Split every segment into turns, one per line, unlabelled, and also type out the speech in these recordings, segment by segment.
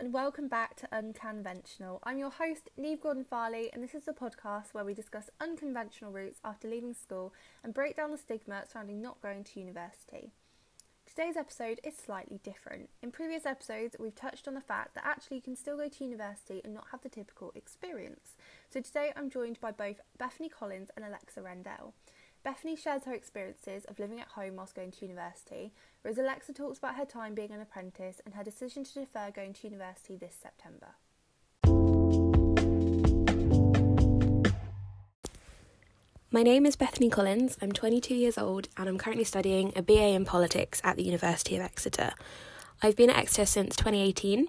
and welcome back to Unconventional. I'm your host, Neve Gordon Farley, and this is a podcast where we discuss unconventional routes after leaving school and break down the stigma surrounding not going to university. Today's episode is slightly different. In previous episodes, we've touched on the fact that actually you can still go to university and not have the typical experience. So today I'm joined by both Bethany Collins and Alexa Rendell. Bethany shares her experiences of living at home whilst going to university, whereas Alexa talks about her time being an apprentice and her decision to defer going to university this September.
My name is Bethany Collins. I'm 22 years old and I'm currently studying a BA in politics at the University of Exeter. I've been at Exeter since 2018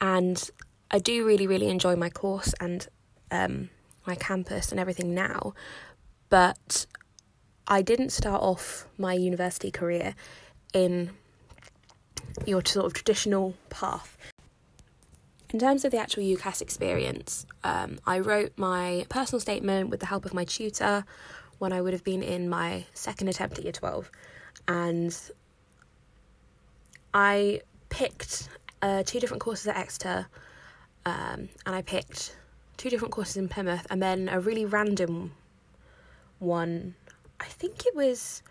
and I do really, really enjoy my course and um, my campus and everything now, but I didn't start off my university career in your sort of traditional path. In terms of the actual UCAS experience, um, I wrote my personal statement with the help of my tutor when I would have been in my second attempt at year 12. And I picked uh, two different courses at Exeter, um, and I picked two different courses in Plymouth, and then a really random one I think it was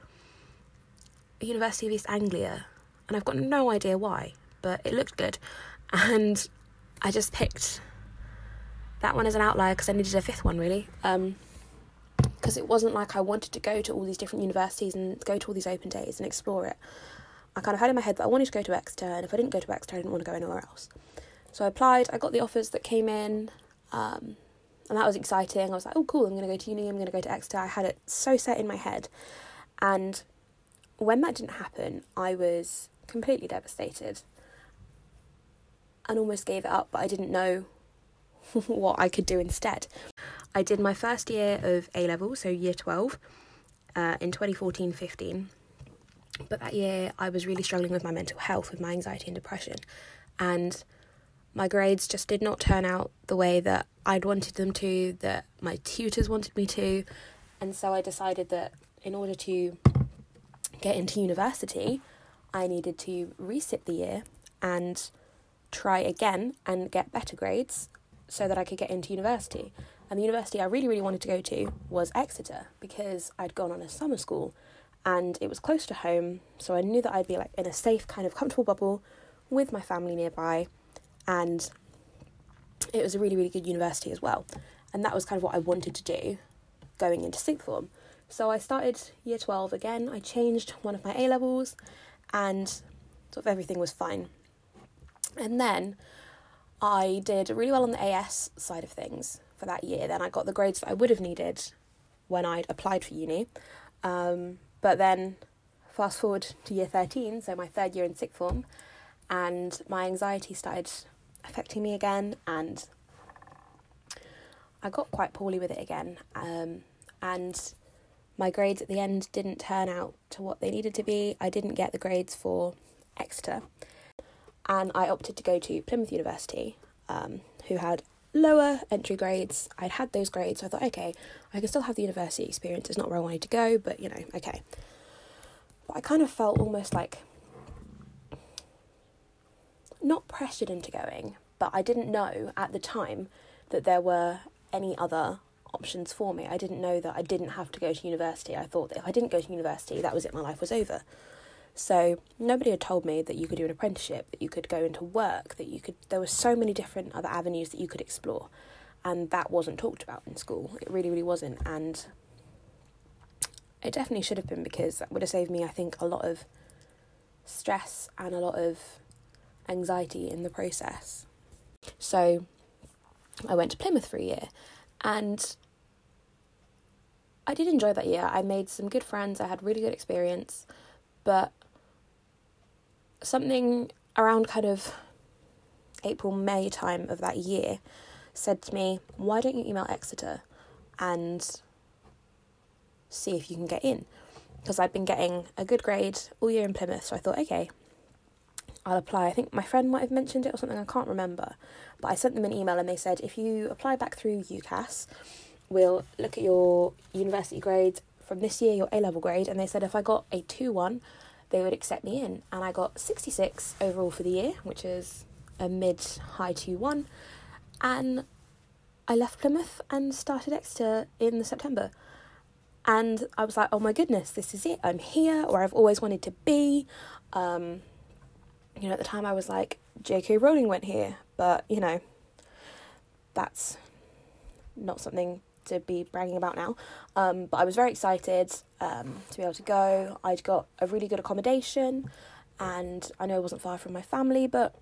University of East Anglia, and I've got no idea why, but it looked good, and I just picked that one as an outlier because I needed a fifth one really. Um, because it wasn't like I wanted to go to all these different universities and go to all these open days and explore it. I kind of had in my head that I wanted to go to Exeter, and if I didn't go to Exeter, I didn't want to go anywhere else. So I applied. I got the offers that came in. Um, and that was exciting. I was like, oh, cool, I'm going to go to uni, I'm going to go to Exeter. I had it so set in my head. And when that didn't happen, I was completely devastated and almost gave it up, but I didn't know what I could do instead. I did my first year of A level, so year 12, uh, in 2014 15. But that year, I was really struggling with my mental health, with my anxiety and depression. And my grades just did not turn out the way that I'd wanted them to, that my tutors wanted me to. And so I decided that in order to get into university, I needed to resit the year and try again and get better grades so that I could get into university. And the university I really, really wanted to go to was Exeter because I'd gone on a summer school and it was close to home. So I knew that I'd be like in a safe, kind of comfortable bubble with my family nearby and it was a really really good university as well and that was kind of what i wanted to do going into sixth form so i started year 12 again. I changed one of my a levels and sort of everything was fine. And then i did really well on the as side of things for that year. Then i got the grades that i would have needed when i'd applied for uni. Um, but then fast forward to year 13 so my third year in sixth form and my anxiety started affecting me again, and I got quite poorly with it again. Um, and my grades at the end didn't turn out to what they needed to be. I didn't get the grades for Exeter, and I opted to go to Plymouth University, um, who had lower entry grades. I'd had those grades, so I thought, okay, I can still have the university experience. It's not where I wanted to go, but you know, okay. But I kind of felt almost like not pressured into going, but I didn't know at the time that there were any other options for me. I didn't know that I didn't have to go to university. I thought that if I didn't go to university, that was it, my life was over. So nobody had told me that you could do an apprenticeship, that you could go into work, that you could there were so many different other avenues that you could explore. And that wasn't talked about in school. It really, really wasn't. And it definitely should have been because that would have saved me, I think, a lot of stress and a lot of anxiety in the process. So I went to Plymouth for a year and I did enjoy that year. I made some good friends, I had really good experience, but something around kind of April, May time of that year said to me, Why don't you email Exeter and see if you can get in? Because I'd been getting a good grade all year in Plymouth, so I thought, okay, I'll apply. I think my friend might have mentioned it or something, I can't remember. But I sent them an email and they said if you apply back through UCAS, we'll look at your university grades from this year, your A level grade. And they said if I got a 2 1, they would accept me in. And I got 66 overall for the year, which is a mid high 2 1, and I left Plymouth and started Exeter in September. And I was like, oh my goodness, this is it. I'm here, or I've always wanted to be. Um, you know, at the time I was like, J.K. Rowling went here, but you know, that's not something to be bragging about now. Um, but I was very excited um, to be able to go. I'd got a really good accommodation, and I know it wasn't far from my family, but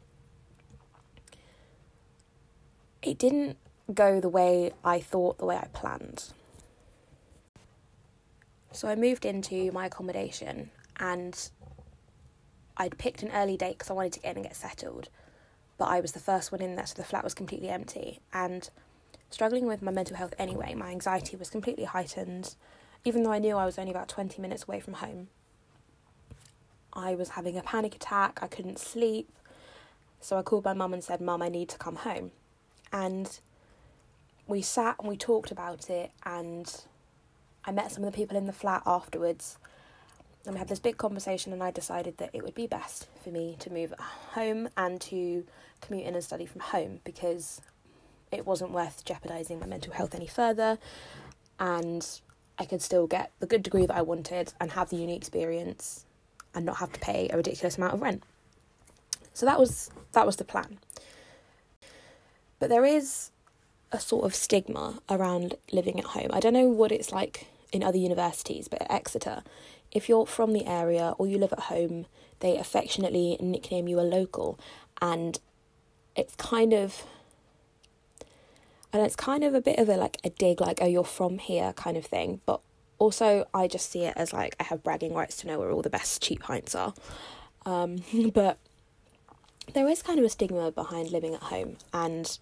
it didn't go the way I thought, the way I planned. So I moved into my accommodation and I'd picked an early date because I wanted to get in and get settled. But I was the first one in there, so the flat was completely empty. And struggling with my mental health anyway, my anxiety was completely heightened. Even though I knew I was only about 20 minutes away from home, I was having a panic attack, I couldn't sleep. So I called my mum and said, Mum, I need to come home. And we sat and we talked about it, and I met some of the people in the flat afterwards. And we had this big conversation, and I decided that it would be best for me to move home and to commute in and study from home because it wasn't worth jeopardising my mental health any further. And I could still get the good degree that I wanted and have the uni experience and not have to pay a ridiculous amount of rent. So that was that was the plan. But there is a sort of stigma around living at home. I don't know what it's like in other universities, but at Exeter, if you're from the area or you live at home, they affectionately nickname you a local, and it's kind of and it's kind of a bit of a like a dig like oh you're from here kind of thing. But also i just see it as like i have bragging rights to know where all the best cheap pints are. Um, but there is kind of a stigma behind living at home and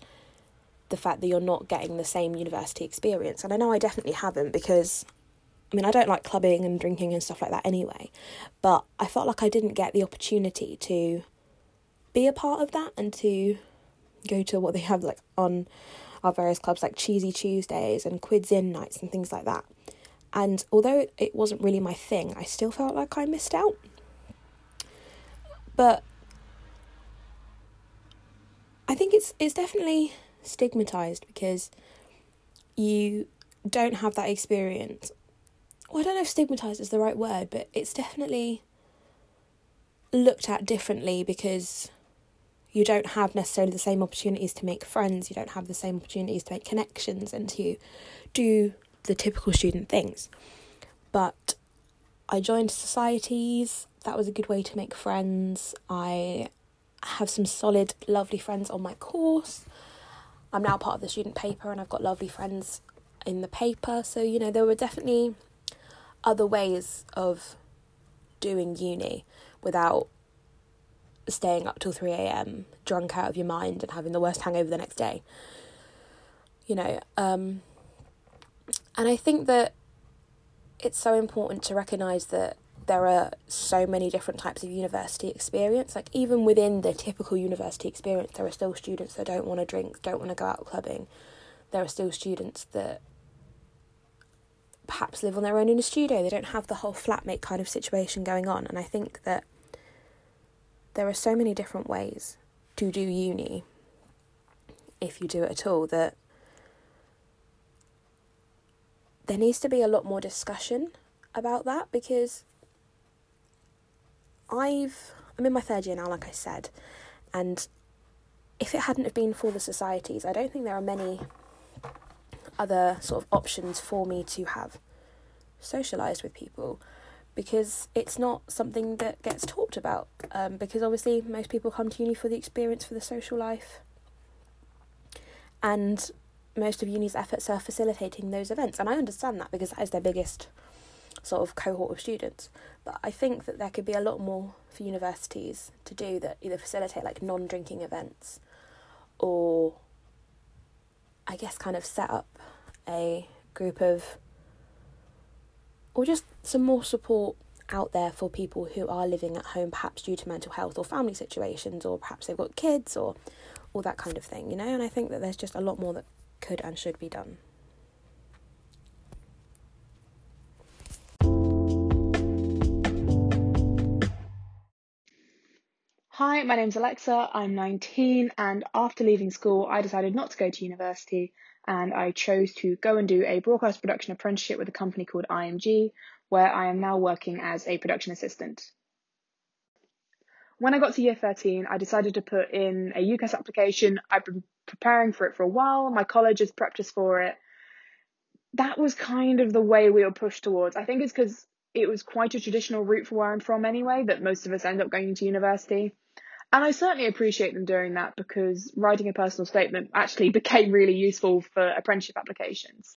the fact that you're not getting the same university experience. And i know i definitely haven't because I mean, I don't like clubbing and drinking and stuff like that anyway, but I felt like I didn't get the opportunity to be a part of that and to go to what they have like on our various clubs like Cheesy Tuesdays and Quids In nights and things like that. And although it wasn't really my thing, I still felt like I missed out. But I think it's it's definitely stigmatized because you don't have that experience. Well, I don't know if stigmatized is the right word, but it's definitely looked at differently because you don't have necessarily the same opportunities to make friends, you don't have the same opportunities to make connections and to do the typical student things. But I joined societies, that was a good way to make friends. I have some solid, lovely friends on my course. I'm now part of the student paper and I've got lovely friends in the paper. So, you know, there were definitely other ways of doing uni without staying up till 3 a.m., drunk out of your mind, and having the worst hangover the next day. You know, um, and I think that it's so important to recognize that there are so many different types of university experience. Like, even within the typical university experience, there are still students that don't want to drink, don't want to go out clubbing. There are still students that perhaps live on their own in a studio. They don't have the whole flatmate kind of situation going on. And I think that there are so many different ways to do uni, if you do it at all, that there needs to be a lot more discussion about that because I've I'm in my third year now, like I said, and if it hadn't have been for the societies, I don't think there are many other sort of options for me to have socialized with people because it's not something that gets talked about. Um, because obviously, most people come to uni for the experience, for the social life, and most of uni's efforts are facilitating those events. And I understand that because that is their biggest sort of cohort of students. But I think that there could be a lot more for universities to do that either facilitate like non drinking events or I guess kind of set up a group of or just some more support out there for people who are living at home, perhaps due to mental health or family situations, or perhaps they've got kids or all that kind of thing, you know. And I think that there's just a lot more that could and should be done.
Hi, my name's Alexa. I'm 19, and after leaving school, I decided not to go to university and I chose to go and do a broadcast production apprenticeship with a company called IMG, where I am now working as a production assistant. When I got to year 13, I decided to put in a UCAS application. I've been preparing for it for a while, my college has prepped us for it. That was kind of the way we were pushed towards. I think it's because it was quite a traditional route for where I'm from anyway, that most of us end up going to university. And I certainly appreciate them doing that because writing a personal statement actually became really useful for apprenticeship applications.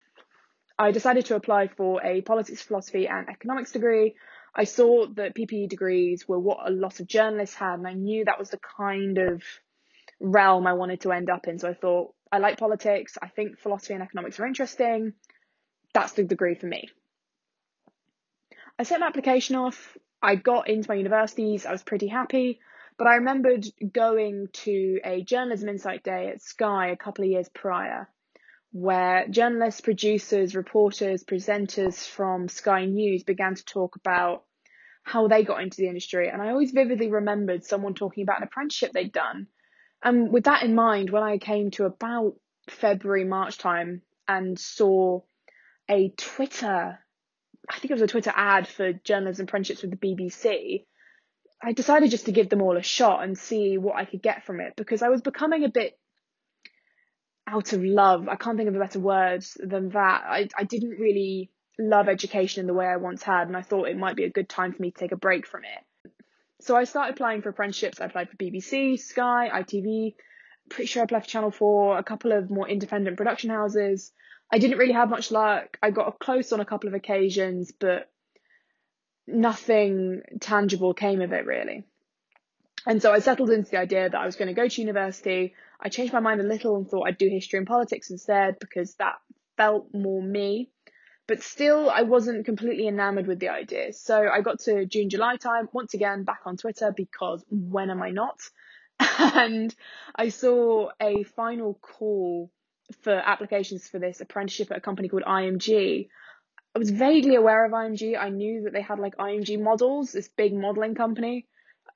I decided to apply for a politics, philosophy, and economics degree. I saw that PPE degrees were what a lot of journalists had, and I knew that was the kind of realm I wanted to end up in. So I thought, I like politics, I think philosophy and economics are interesting. That's the degree for me. I sent my application off. I got into my universities. I was pretty happy. But I remembered going to a journalism insight day at Sky a couple of years prior, where journalists, producers, reporters, presenters from Sky News began to talk about how they got into the industry. And I always vividly remembered someone talking about an apprenticeship they'd done. And with that in mind, when I came to about February, March time and saw a Twitter, I think it was a Twitter ad for journalism apprenticeships with the BBC, I decided just to give them all a shot and see what I could get from it because I was becoming a bit out of love. I can't think of a better word than that. I, I didn't really love education in the way I once had, and I thought it might be a good time for me to take a break from it. So I started applying for apprenticeships. I applied for BBC, Sky, ITV. Pretty sure I applied for Channel 4, a couple of more independent production houses. I didn't really have much luck. I got close on a couple of occasions, but nothing tangible came of it really. And so I settled into the idea that I was going to go to university. I changed my mind a little and thought I'd do history and politics instead because that felt more me. But still, I wasn't completely enamored with the idea. So I got to June, July time, once again back on Twitter because when am I not? and I saw a final call for applications for this apprenticeship at a company called IMG. I was vaguely aware of IMG. I knew that they had like IMG models, this big modeling company.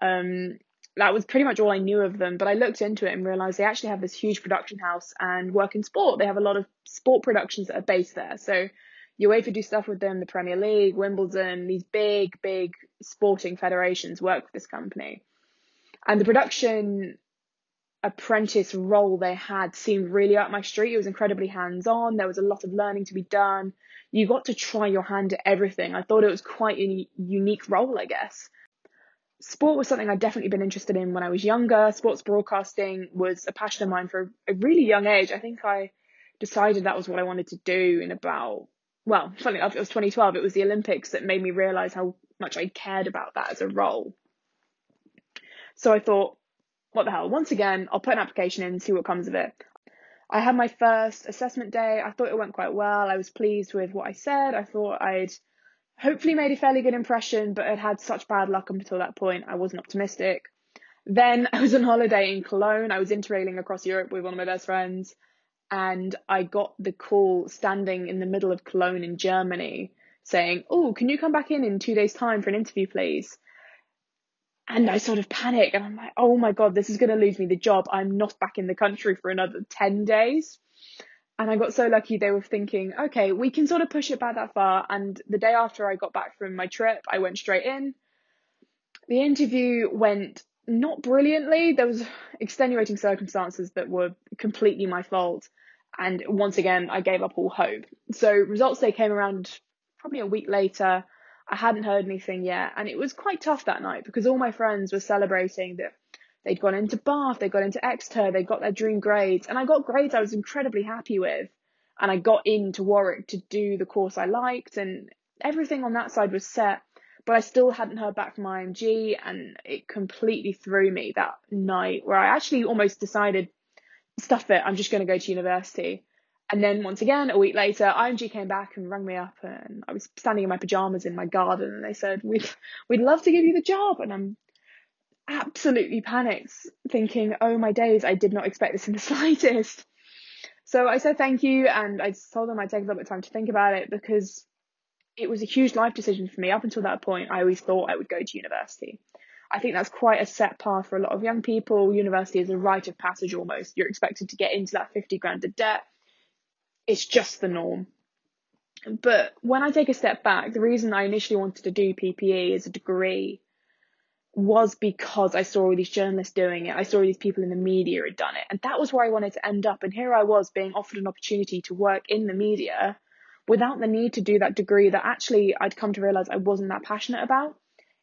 Um, that was pretty much all I knew of them. But I looked into it and realized they actually have this huge production house and work in sport. They have a lot of sport productions that are based there. So UEFA do stuff with them, the Premier League, Wimbledon, these big, big sporting federations work with this company. And the production apprentice role they had seemed really up my street. It was incredibly hands on. There was a lot of learning to be done you got to try your hand at everything. I thought it was quite a unique role, I guess. Sport was something I'd definitely been interested in when I was younger. Sports broadcasting was a passion of mine for a really young age. I think I decided that was what I wanted to do in about, well, funny enough, it was 2012. It was the Olympics that made me realize how much I cared about that as a role. So I thought, what the hell? Once again, I'll put an application in and see what comes of it. I had my first assessment day. I thought it went quite well. I was pleased with what I said. I thought I'd hopefully made a fairly good impression, but had had such bad luck up until that point. I wasn't optimistic. Then I was on holiday in Cologne. I was interrailing across Europe with one of my best friends, and I got the call standing in the middle of Cologne in Germany saying, Oh, can you come back in in two days' time for an interview, please? And I sort of panic and I'm like, oh my God, this is going to lose me the job. I'm not back in the country for another 10 days. And I got so lucky they were thinking, okay, we can sort of push it back that far. And the day after I got back from my trip, I went straight in. The interview went not brilliantly. There was extenuating circumstances that were completely my fault. And once again, I gave up all hope. So results day came around probably a week later. I hadn't heard anything yet, and it was quite tough that night because all my friends were celebrating that they'd gone into Bath, they got into Exeter, they got their dream grades, and I got grades I was incredibly happy with, and I got into Warwick to do the course I liked, and everything on that side was set, but I still hadn't heard back from IMG, and it completely threw me that night where I actually almost decided, stuff it, I'm just going to go to university. And then once again, a week later, IMG came back and rang me up, and I was standing in my pajamas in my garden, and they said, "We'd we'd love to give you the job," and I'm absolutely panicked, thinking, "Oh my days, I did not expect this in the slightest." So I said thank you, and I told them I'd take a little bit of time to think about it because it was a huge life decision for me. Up until that point, I always thought I would go to university. I think that's quite a set path for a lot of young people. University is a rite of passage almost. You're expected to get into that 50 grand of debt. It's just the norm. But when I take a step back, the reason I initially wanted to do PPE as a degree was because I saw all these journalists doing it. I saw all these people in the media had done it. And that was where I wanted to end up. And here I was being offered an opportunity to work in the media without the need to do that degree that actually I'd come to realize I wasn't that passionate about.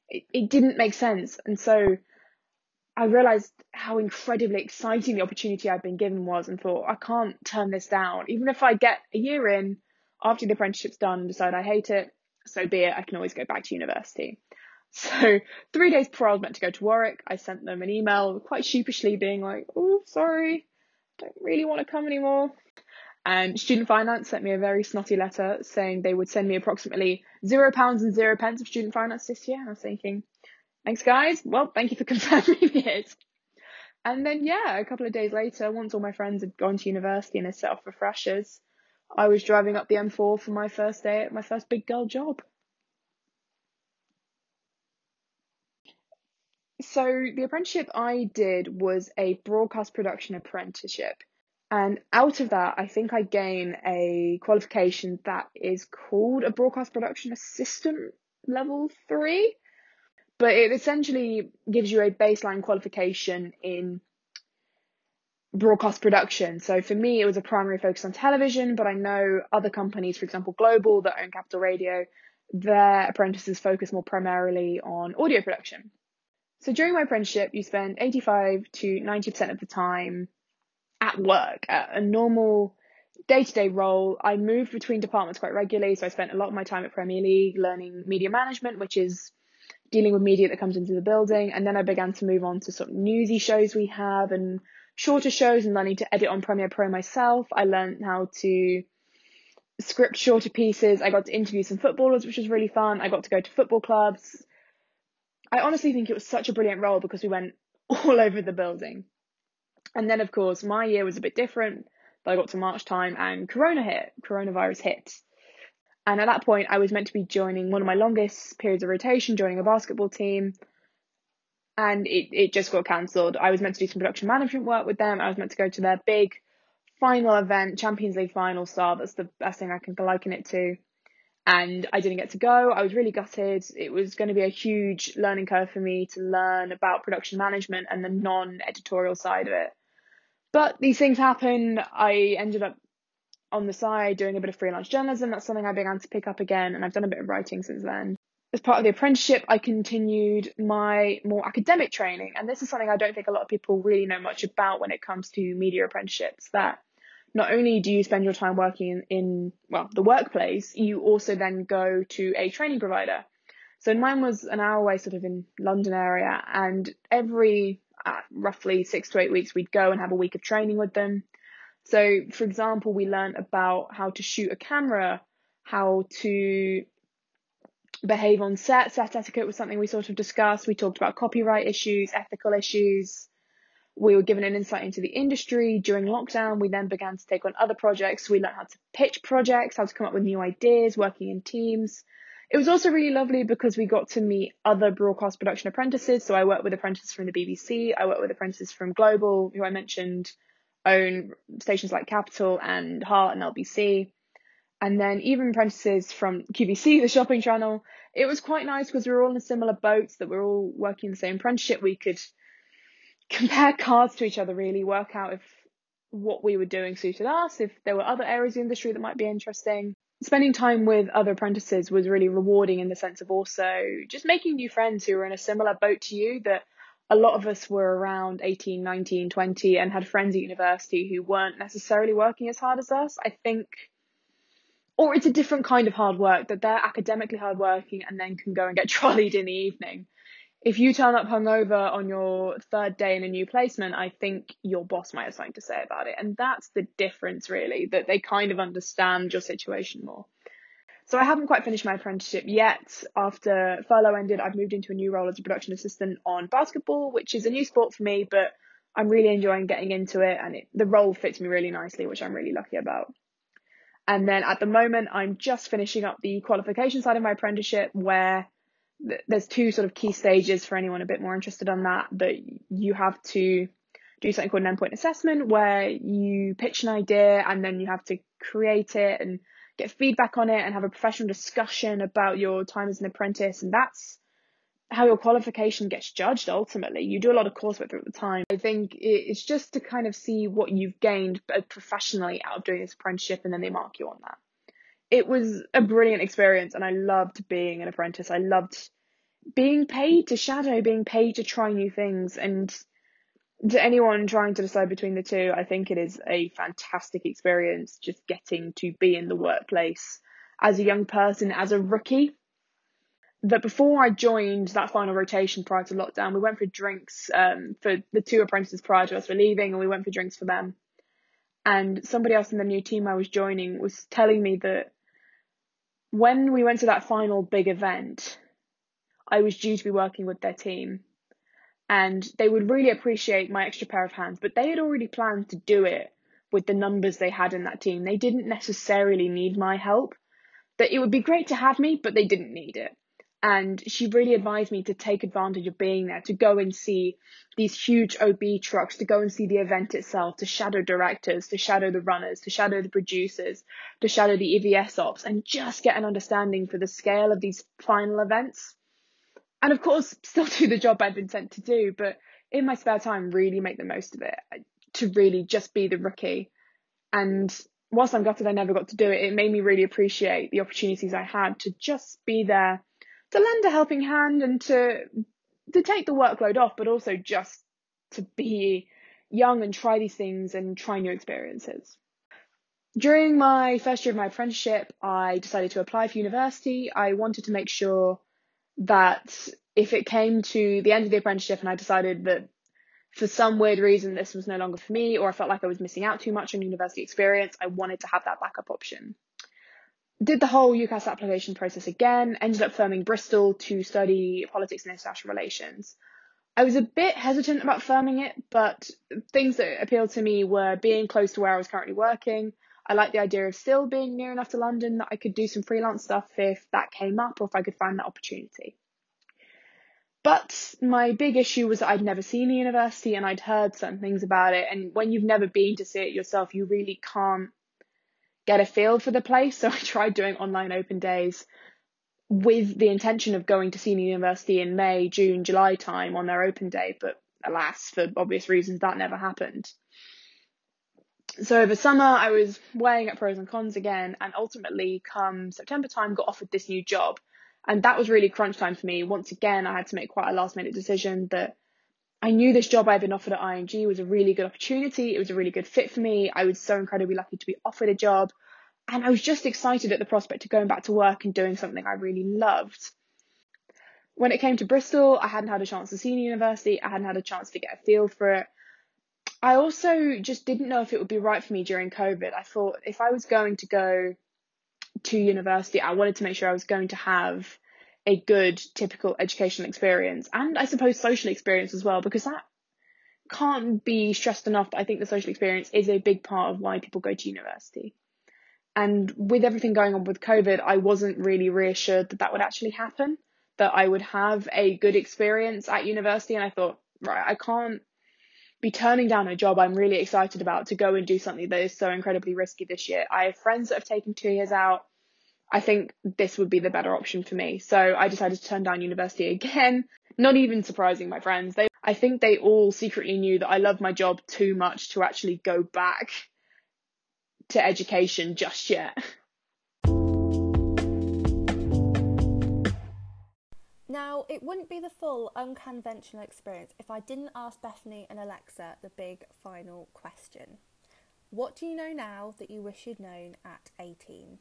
It, it didn't make sense. And so I realized how incredibly exciting the opportunity I'd been given was and thought, I can't turn this down. Even if I get a year in after the apprenticeship's done and decide I hate it, so be it. I can always go back to university. So three days before I was meant to go to Warwick, I sent them an email quite sheepishly being like, oh, sorry, don't really want to come anymore. And Student Finance sent me a very snotty letter saying they would send me approximately zero pounds and zero pence of student finance this year. And I was thinking, thanks guys. Well, thank you for confirming it. And then, yeah, a couple of days later, once all my friends had gone to university and had set off for freshers, I was driving up the M4 for my first day at my first big girl job. So the apprenticeship I did was a broadcast production apprenticeship. And out of that, I think I gain a qualification that is called a broadcast production assistant level three. But it essentially gives you a baseline qualification in broadcast production. So for me, it was a primary focus on television, but I know other companies, for example, Global that own Capital Radio, their apprentices focus more primarily on audio production. So during my apprenticeship, you spend 85 to 90% of the time at work, at a normal day to day role. I moved between departments quite regularly, so I spent a lot of my time at Premier League learning media management, which is dealing with media that comes into the building. And then I began to move on to sort of newsy shows we have and shorter shows and learning to edit on Premiere Pro myself. I learned how to script shorter pieces. I got to interview some footballers, which was really fun. I got to go to football clubs. I honestly think it was such a brilliant role because we went all over the building. And then, of course, my year was a bit different. But I got to March time and Corona hit, coronavirus hit. And at that point, I was meant to be joining one of my longest periods of rotation, joining a basketball team. And it, it just got cancelled. I was meant to do some production management work with them. I was meant to go to their big final event, Champions League final star. That's the best thing I can liken it to. And I didn't get to go. I was really gutted. It was going to be a huge learning curve for me to learn about production management and the non editorial side of it. But these things happen. I ended up on the side doing a bit of freelance journalism. That's something I began to pick up again, and I've done a bit of writing since then. As part of the apprenticeship, I continued my more academic training, and this is something I don't think a lot of people really know much about when it comes to media apprenticeships. That not only do you spend your time working in, in well the workplace, you also then go to a training provider. So mine was an hour away, sort of in London area, and every uh, roughly six to eight weeks, we'd go and have a week of training with them. So, for example, we learned about how to shoot a camera, how to behave on set. Set etiquette was something we sort of discussed. We talked about copyright issues, ethical issues. We were given an insight into the industry during lockdown. We then began to take on other projects. We learned how to pitch projects, how to come up with new ideas, working in teams. It was also really lovely because we got to meet other broadcast production apprentices. So I worked with apprentices from the BBC, I worked with apprentices from Global, who I mentioned own stations like Capital and Heart and LBC. And then even apprentices from QVC, the shopping channel. It was quite nice because we were all in similar boats, that we we're all working the same apprenticeship. We could compare cards to each other, really, work out if what we were doing suited us, if there were other areas of the industry that might be interesting spending time with other apprentices was really rewarding in the sense of also just making new friends who were in a similar boat to you that a lot of us were around 18, 19, 20 and had friends at university who weren't necessarily working as hard as us. I think, or it's a different kind of hard work that they're academically hardworking and then can go and get trolleyed in the evening if you turn up hungover on your third day in a new placement, I think your boss might have something to say about it. And that's the difference, really, that they kind of understand your situation more. So I haven't quite finished my apprenticeship yet. After furlough ended, I've moved into a new role as a production assistant on basketball, which is a new sport for me, but I'm really enjoying getting into it and it, the role fits me really nicely, which I'm really lucky about. And then at the moment, I'm just finishing up the qualification side of my apprenticeship where there's two sort of key stages for anyone a bit more interested on that that you have to do something called an endpoint assessment where you pitch an idea and then you have to create it and get feedback on it and have a professional discussion about your time as an apprentice and that's how your qualification gets judged ultimately. You do a lot of coursework at the time. I think it's just to kind of see what you've gained uh, professionally out of doing this apprenticeship and then they mark you on that. It was a brilliant experience and I loved being an apprentice. I loved being paid to shadow, being paid to try new things and to anyone trying to decide between the two, I think it is a fantastic experience just getting to be in the workplace as a young person, as a rookie that before I joined that final rotation prior to lockdown, we went for drinks um, for the two apprentices prior to us were leaving, and we went for drinks for them. And somebody else in the new team I was joining was telling me that when we went to that final big event, I was due to be working with their team. And they would really appreciate my extra pair of hands, but they had already planned to do it with the numbers they had in that team. They didn't necessarily need my help. That it would be great to have me, but they didn't need it and she really advised me to take advantage of being there, to go and see these huge OB trucks, to go and see the event itself, to shadow directors, to shadow the runners, to shadow the producers, to shadow the EVS ops, and just get an understanding for the scale of these final events. And of course, still do the job I'd been sent to do, but in my spare time, really make the most of it to really just be the rookie. And whilst I'm gutted I never got to do it, it made me really appreciate the opportunities I had to just be there to lend a helping hand and to to take the workload off, but also just to be young and try these things and try new experiences. During my first year of my apprenticeship, I decided to apply for university. I wanted to make sure that if it came to the end of the apprenticeship and I decided that for some weird reason this was no longer for me or I felt like I was missing out too much on university experience, I wanted to have that backup option did the whole UCAS application process again, ended up firming Bristol to study politics and international relations. I was a bit hesitant about firming it, but things that appealed to me were being close to where I was currently working. I like the idea of still being near enough to London that I could do some freelance stuff if that came up or if I could find that opportunity. But my big issue was that I'd never seen the university and I'd heard certain things about it. And when you've never been to see it yourself, you really can't get a feel for the place. So I tried doing online open days with the intention of going to see senior university in May, June, July time on their open day, but alas, for obvious reasons, that never happened. So over summer, I was weighing up pros and cons again, and ultimately, come September time, got offered this new job. And that was really crunch time for me. Once again, I had to make quite a last minute decision that I knew this job I'd been offered at IMG was a really good opportunity. It was a really good fit for me. I was so incredibly lucky to be offered a job. And I was just excited at the prospect of going back to work and doing something I really loved. When it came to Bristol, I hadn't had a chance to see the university. I hadn't had a chance to get a feel for it. I also just didn't know if it would be right for me during COVID. I thought if I was going to go to university, I wanted to make sure I was going to have a good typical educational experience and I suppose social experience as well because that can't be stressed enough I think the social experience is a big part of why people go to university. And with everything going on with COVID, I wasn't really reassured that that would actually happen, that I would have a good experience at university. And I thought, right, I can't be turning down a job I'm really excited about to go and do something that is so incredibly risky this year. I have friends that have taken two years out. I think this would be the better option for me. So I decided to turn down university again. Not even surprising my friends. They, I think they all secretly knew that I love my job too much to actually go back to education just yet.
Now, it wouldn't be the full unconventional experience if I didn't ask Bethany and Alexa the big final question. What do you know now that you wish you'd known at 18?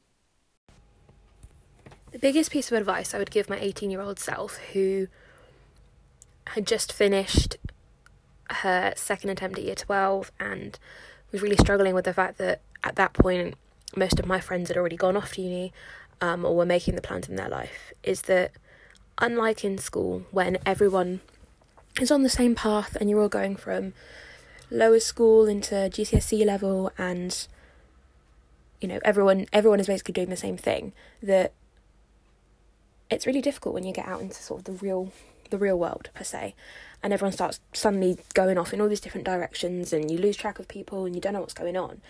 The biggest piece of advice I would give my 18 year old self who had just finished her second attempt at year 12 and was really struggling with the fact that at that point most of my friends had already gone off to uni um, or were making the plans in their life is that unlike in school when everyone is on the same path and you're all going from lower school into GCSE level and you know everyone everyone is basically doing the same thing that it's really difficult when you get out into sort of the real the real world per se and everyone starts suddenly going off in all these different directions and you lose track of people and you don't know what's going on.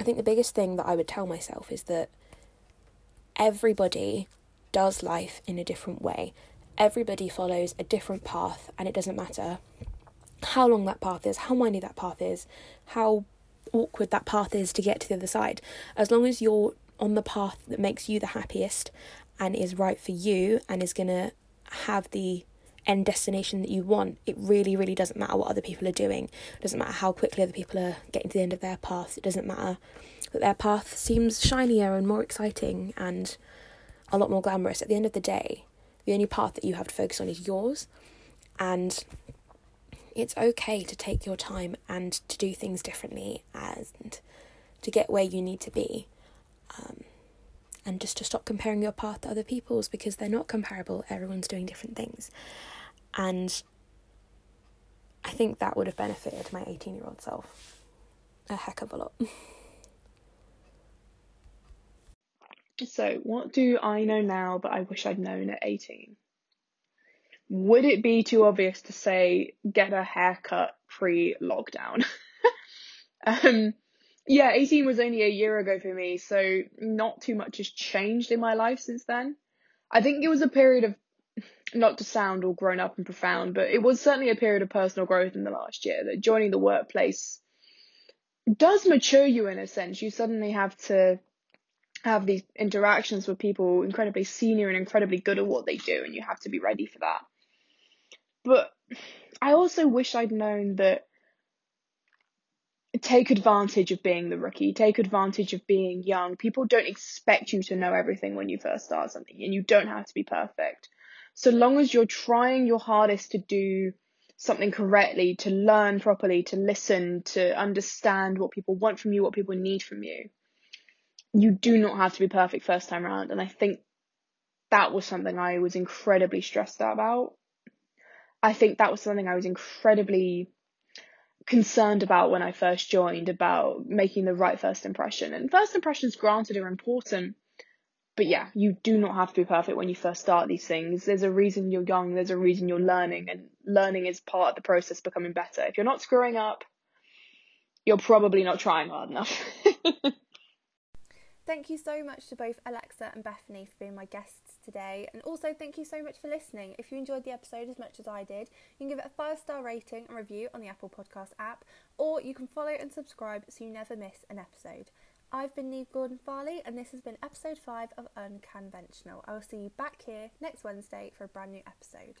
I think the biggest thing that i would tell myself is that everybody does life in a different way everybody follows a different path and it doesn't matter how long that path is how windy that path is how awkward that path is to get to the other side as long as you're on the path that makes you the happiest and is right for you and is going to have the end destination that you want, it really, really doesn't matter what other people are doing. It doesn't matter how quickly other people are getting to the end of their path. It doesn't matter that their path seems shinier and more exciting and a lot more glamorous. At the end of the day, the only path that you have to focus on is yours. And it's okay to take your time and to do things differently and to get where you need to be. Um, and just to stop comparing your path to other people's because they're not comparable. Everyone's doing different things. And I think that would have benefited my 18 year old self a heck of a lot.
So, what do I know now but I wish I'd known at 18? Would it be too obvious to say get a haircut pre lockdown? um, yeah, 18 was only a year ago for me, so not too much has changed in my life since then. I think it was a period of, not to sound all grown up and profound, but it was certainly a period of personal growth in the last year that joining the workplace does mature you in a sense. You suddenly have to have these interactions with people incredibly senior and incredibly good at what they do, and you have to be ready for that. But I also wish I'd known that take advantage of being the rookie, take advantage of being young. People don't expect you to know everything when you first start something, and you don't have to be perfect. So long as you're trying your hardest to do something correctly, to learn properly, to listen, to understand what people want from you, what people need from you, you do not have to be perfect first time around. And I think that was something I was incredibly stressed out about. I think that was something I was incredibly concerned about when I first joined about making the right first impression. And first impressions, granted, are important. But yeah, you do not have to be perfect when you first start these things. There's a reason you're young, there's a reason you're learning, and learning is part of the process becoming better. If you're not screwing up, you're probably not trying hard enough.
Thank you so much to both Alexa and Bethany for being my guests today. And also, thank you so much for listening. If you enjoyed the episode as much as I did, you can give it a five star rating and review on the Apple Podcast app, or you can follow and subscribe so you never miss an episode. I've been Neve Gordon Farley, and this has been episode 5 of Unconventional. I will see you back here next Wednesday for a brand new episode.